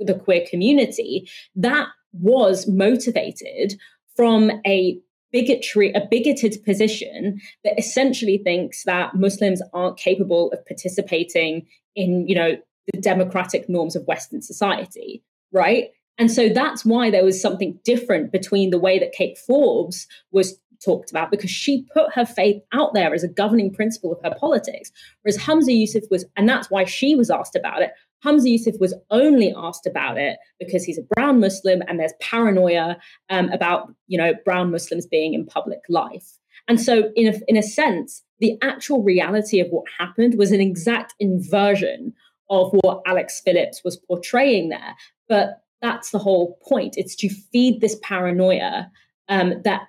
the queer community, that was motivated from a bigotry, a bigoted position that essentially thinks that Muslims aren't capable of participating in, you know, the democratic norms of Western society, right? And so that's why there was something different between the way that Kate Forbes was talked about because she put her faith out there as a governing principle of her politics. Whereas Humza Yousaf was, and that's why she was asked about it. Humza Yousaf was only asked about it because he's a brown Muslim and there's paranoia um, about, you know, brown Muslims being in public life. And so, in a, in a sense, the actual reality of what happened was an exact inversion of what Alex Phillips was portraying there. But that's the whole point. It's to feed this paranoia um, that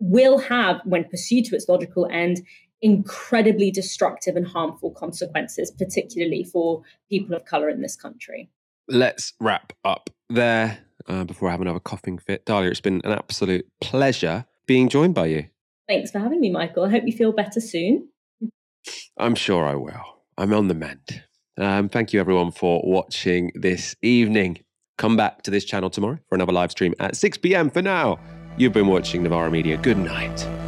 will have, when pursued to its logical end, incredibly destructive and harmful consequences, particularly for people of color in this country. Let's wrap up there uh, before I have another coughing fit. Dalia, it's been an absolute pleasure being joined by you. Thanks for having me, Michael. I hope you feel better soon. I'm sure I will. I'm on the mend. Um, thank you, everyone, for watching this evening. Come back to this channel tomorrow for another live stream at 6 p.m. For now, you've been watching Novara Media. Good night.